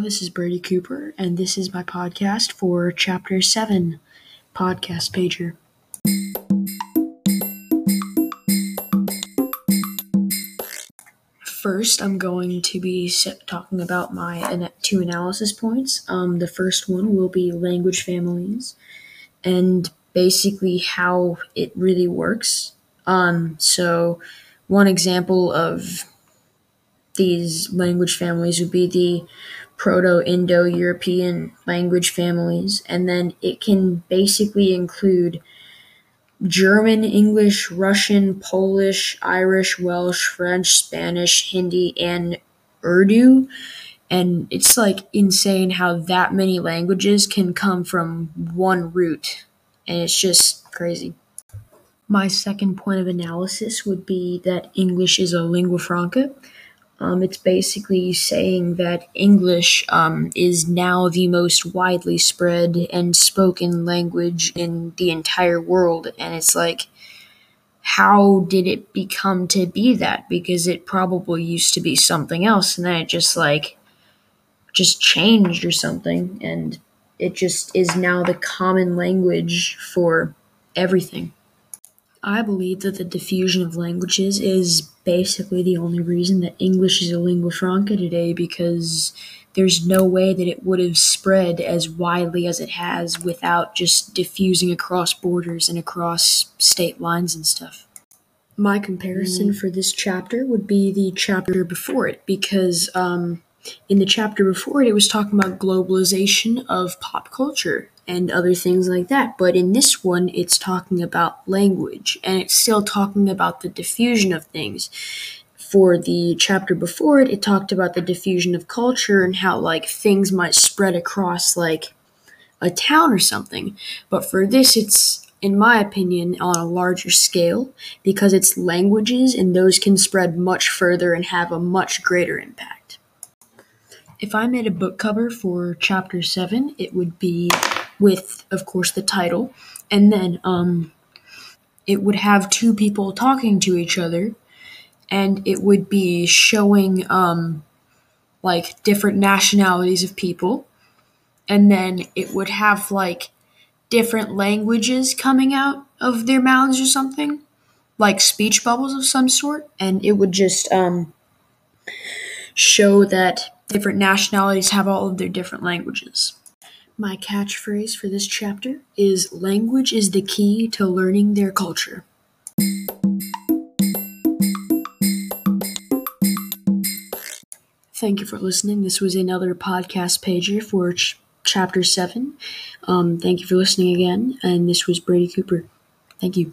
this is Brady Cooper, and this is my podcast for Chapter 7 Podcast Pager. First, I'm going to be talking about my two analysis points. Um, the first one will be language families and basically how it really works. Um, so, one example of these language families would be the Proto Indo European language families, and then it can basically include German, English, Russian, Polish, Irish, Welsh, French, Spanish, Hindi, and Urdu. And it's like insane how that many languages can come from one root. And it's just crazy. My second point of analysis would be that English is a lingua franca. Um, it's basically saying that English um, is now the most widely spread and spoken language in the entire world. And it's like, how did it become to be that? Because it probably used to be something else, and then it just like just changed or something, and it just is now the common language for everything. I believe that the diffusion of languages is basically the only reason that English is a lingua franca today because there's no way that it would have spread as widely as it has without just diffusing across borders and across state lines and stuff. My comparison for this chapter would be the chapter before it because um, in the chapter before it, it was talking about globalization of pop culture and other things like that. But in this one, it's talking about language and it's still talking about the diffusion of things. For the chapter before it, it talked about the diffusion of culture and how like things might spread across like a town or something. But for this, it's in my opinion, on a larger scale because it's languages and those can spread much further and have a much greater impact. If I made a book cover for chapter 7, it would be with, of course, the title, and then um, it would have two people talking to each other, and it would be showing um, like different nationalities of people, and then it would have like different languages coming out of their mouths or something, like speech bubbles of some sort, and it would just um, show that different nationalities have all of their different languages. My catchphrase for this chapter is Language is the key to learning their culture. Thank you for listening. This was another podcast pager for ch- chapter 7. Um, thank you for listening again, and this was Brady Cooper. Thank you.